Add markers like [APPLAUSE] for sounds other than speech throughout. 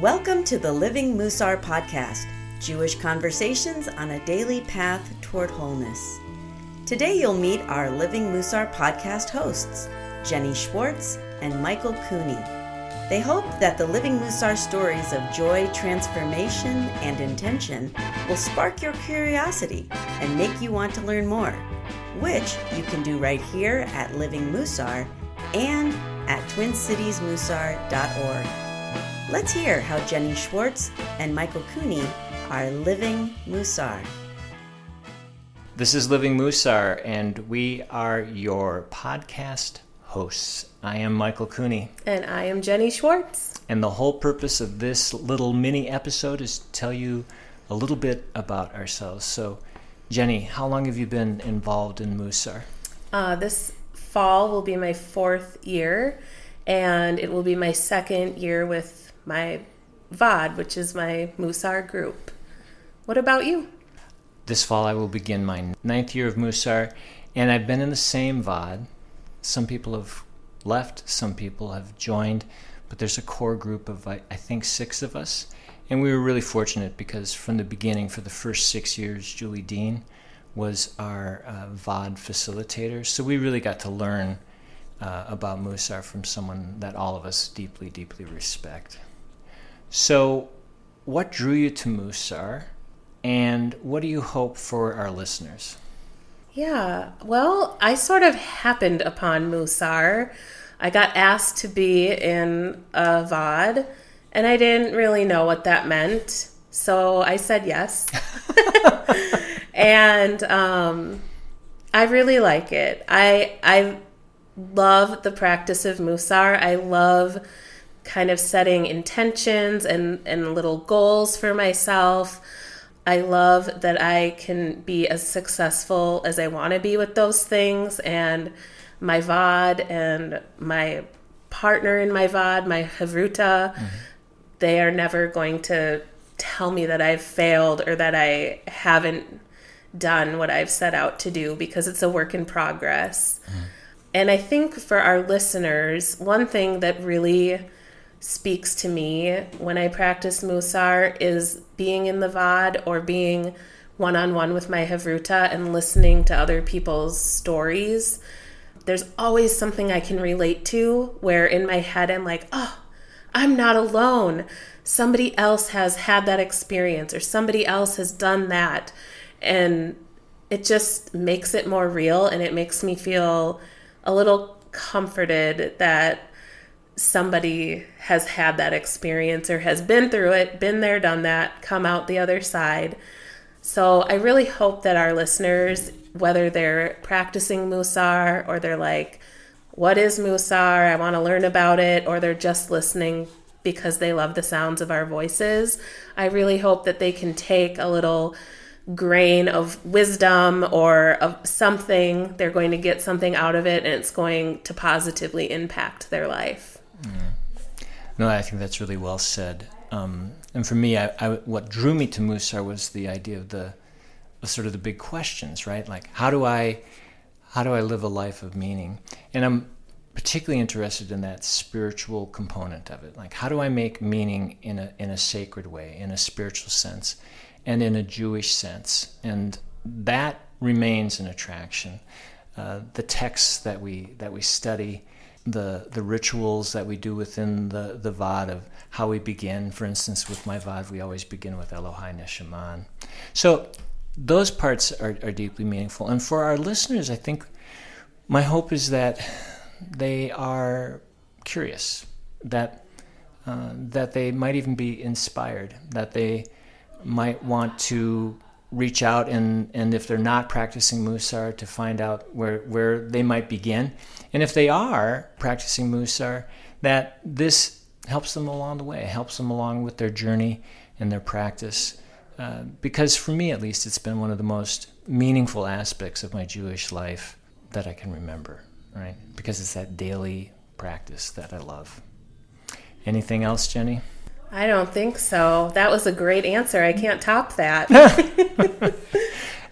Welcome to the Living Mussar podcast, Jewish conversations on a daily path toward wholeness. Today you'll meet our Living Mussar podcast hosts, Jenni Schwartz and Michael Kuhne. They hope that the Living Mussar stories of joy, transformation, and intention will spark your curiosity and make you want to learn more, which you can do right here at Living Mussar and at twincitiesmussar.org. Let's hear how Jenni Schwartz and Michael Kuhne are living Mussar. This is Living Mussar, and we are your podcast hosts. I am Michael Kuhne. And I am Jenni Schwartz. And the whole purpose of this little mini episode is to tell you a little bit about ourselves. So, Jenni, how long have you been involved in Mussar? Uh, this fall will be my fourth year, and it will be my second year with my va'ad, which is my Mussar group. What about you? This fall, I will begin my ninth year of Mussar, and I've been in the same va'ad. Some people have left, some people have joined, but there's a core group of, I, I think, six of us. And we were really fortunate because from the beginning, for the first six years, Julie Dean was our uh, va'ad facilitator. So we really got to learn uh, about Mussar from someone that all of us deeply, deeply respect. So, what drew you to Mussar, and what do you hope for our listeners? Yeah, well, I sort of happened upon Mussar. I got asked to be in a va'ad, and I didn't really know what that meant. So I said yes. [LAUGHS] and um, I really like it. I I love the practice of Mussar. I love kind of setting intentions and, and little goals for myself. I love that I can be as successful as I want to be with those things. And my va'ad and my partner in my va'ad, my Havruta, mm-hmm. they are never going to tell me that I've failed or that I haven't done what I've set out to do because it's a work in progress. Mm. And I think for our listeners, one thing that really speaks to me when I practice Mussar is being in the va'ad or being one on one with my Havruta and listening to other people's stories. There's always something I can relate to where in my head I'm like, oh, I'm not alone. Somebody else has had that experience or somebody else has done that and it just makes it more real and it makes me feel a little comforted that somebody has had that experience or has been through it, been there, done that, come out the other side. So I really hope that our listeners, whether they're practicing Mussar or they're like, what is Mussar? I want to learn about it, or they're just listening because they love the sounds of our voices. I really hope that they can take a little grain of wisdom or of something. They're going to get something out of it and it's going to positively impact their life. No, I think that's really well said. Um, and for me, I, I, what drew me to Mussar was the idea of the, of sort of the big questions, right? Like, how do I, how do I live a life of meaning? And I'm particularly interested in that spiritual component of it. Like, how do I make meaning in a in a sacred way, in a spiritual sense? and in a Jewish sense. And that remains an attraction. Uh, the texts that we that we study, the the rituals that we do within the the va'ad of how we begin. For instance, with my va'ad, we always begin with Elohai Neshama. So those parts are, are deeply meaningful. And for our listeners, I think my hope is that they are curious, that uh, that they might even be inspired, that they might want to reach out and, and if they're not practicing Mussar to find out where, where they might begin. And if they are practicing Mussar, that this helps them along the way, helps them along with their journey and their practice. Uh, because for me, at least, it's been one of the most meaningful aspects of my Jewish life that I can remember, right? Because it's that daily practice that I love. Anything else, Jenni? I don't think so. That was a great answer. I can't top that. [LAUGHS]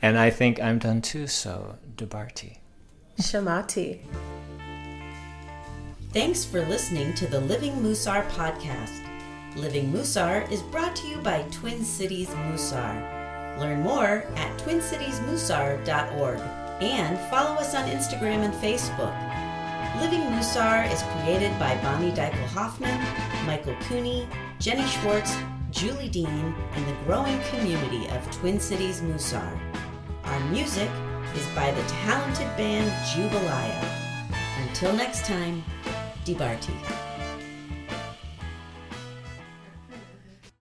and I think I'm done too, so Dibarti. Shamati. Thanks for listening to the Living Mussar podcast. Living Mussar is brought to you by Twin Cities Mussar. Learn more at twincitiesmussar.org and follow us on Instagram and Facebook. Living Mussar is created by Bonnie Deichel Hoffman, Michael Kuhne, Jenni Schwartz, Julie Dean, and the growing community of Twin Cities Mussar. Our music is by the talented band Jubilee. Until next time, Dibarti.